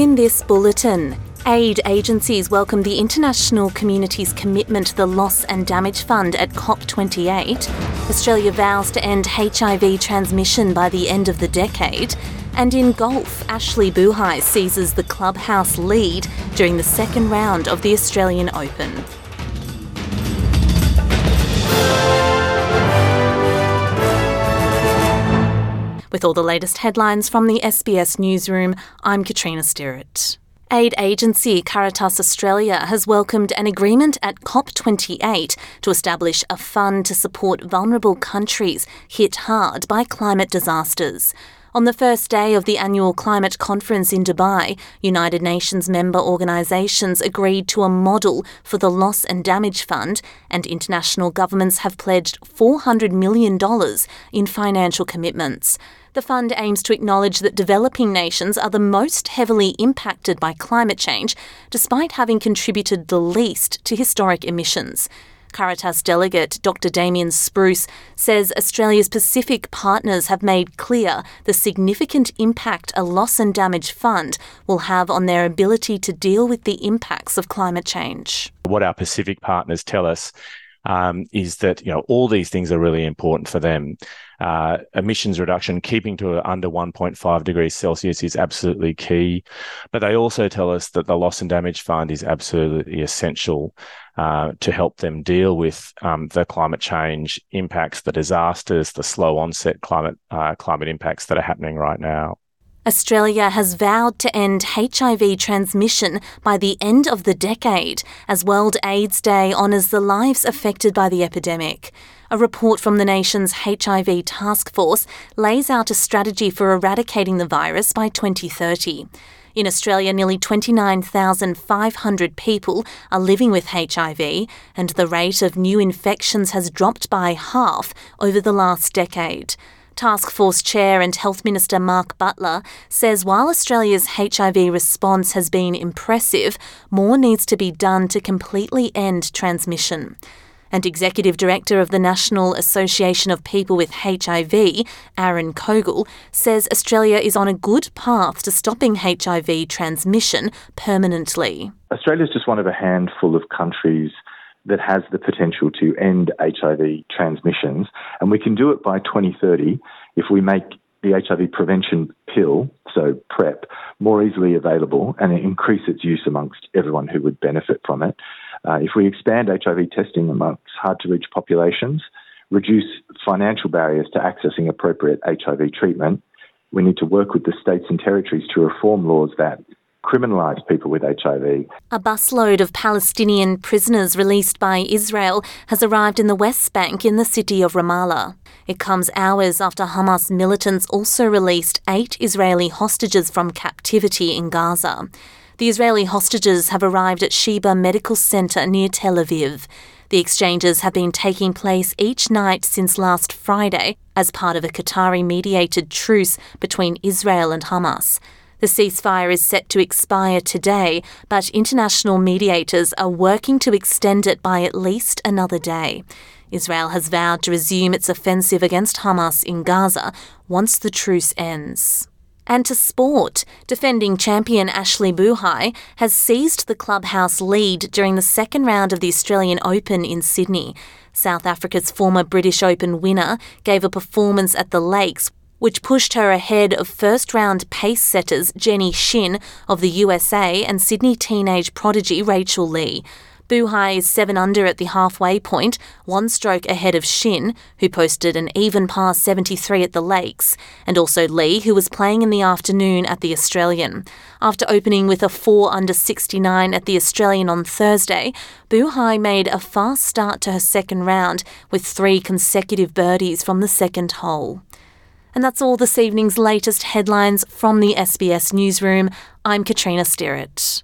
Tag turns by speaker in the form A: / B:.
A: In this bulletin, aid agencies welcome the international community's commitment to the Loss and Damage Fund at COP28. Australia vows to end HIV transmission by the end of the decade. And in golf, Ashleigh Buhai seizes the clubhouse lead during the second round of the Australian Open. With all the latest headlines from the SBS newsroom, I'm Katrina Stirrett. Aid agency Caritas Australia has welcomed an agreement at COP28 to establish a fund to support vulnerable countries hit hard by climate disasters. On the first day of the annual climate conference in Dubai, United Nations member organisations agreed to a model for the Loss and Damage Fund, and international governments have pledged $400 million in financial commitments. The fund aims to acknowledge that developing nations are the most heavily impacted by climate change, despite having contributed the least to historic emissions. Caritas delegate Dr. Damien Spruce says Australia's Pacific partners have made clear the significant impact a loss and damage fund will have on their ability to deal with the impacts of climate change.
B: What our Pacific partners tell us um, is that you know all these things are really important for them. Uh, emissions reduction, keeping to under 1.5 degrees Celsius is absolutely key. But they also tell us that the loss and damage fund is absolutely essential uh, to help them deal with um, the climate change impacts, the disasters, the slow onset climate uh, climate impacts that are happening right now.
A: Australia has vowed to end HIV transmission by the end of the decade as World AIDS Day honours the lives affected by the epidemic. A report from the nation's HIV task force lays out a strategy for eradicating the virus by 2030. In Australia, nearly 29,500 people are living with HIV, and the rate of new infections has dropped by half over the last decade. Task Force Chair and Health Minister Mark Butler says while Australia's HIV response has been impressive, more needs to be done to completely end transmission. And Executive Director of the National Association of People with HIV, Aaron Cogle, says Australia is on a good path to stopping HIV transmission permanently.
C: Australia is just one of a handful of countries that has the potential to end HIV transmissions. And we can do it by 2030 if we make the HIV prevention pill, so PrEP, more easily available and increase its use amongst everyone who would benefit from it. Uh, if we expand HIV testing amongst hard to reach populations, reduce financial barriers to accessing appropriate HIV treatment, we need to work with the states and territories to reform laws that criminalise people with HIV.
A: A busload of Palestinian prisoners released by Israel has arrived in the West Bank in the city of Ramallah. It comes hours after Hamas militants also released eight Israeli hostages from captivity in Gaza. The Israeli hostages have arrived at Sheba Medical Center near Tel Aviv. The exchanges have been taking place each night since last Friday as part of a Qatari mediated truce between Israel and Hamas. The ceasefire is set to expire today, but international mediators are working to extend it by at least another day. Israel has vowed to resume its offensive against Hamas in Gaza once the truce ends. And to sport, defending champion Ashleigh Buhai has seized the clubhouse lead during the second round of the Australian Open in Sydney. South Africa's former British Open winner gave a performance at the Lakes which pushed her ahead of first round pace setters Jenny Shin of the USA and Sydney teenage prodigy Rachel Lee. Buhai is 7 under at the halfway point, one stroke ahead of Shin, who posted an even par 73 at the Lakes, and also Lee, who was playing in the afternoon at the Australian. After opening with a 4 under 69 at the Australian on Thursday, Buhai made a fast start to her second round with three consecutive birdies from the second hole. And that's all this evening's latest headlines from the SBS newsroom. I'm Katrina Stirrett.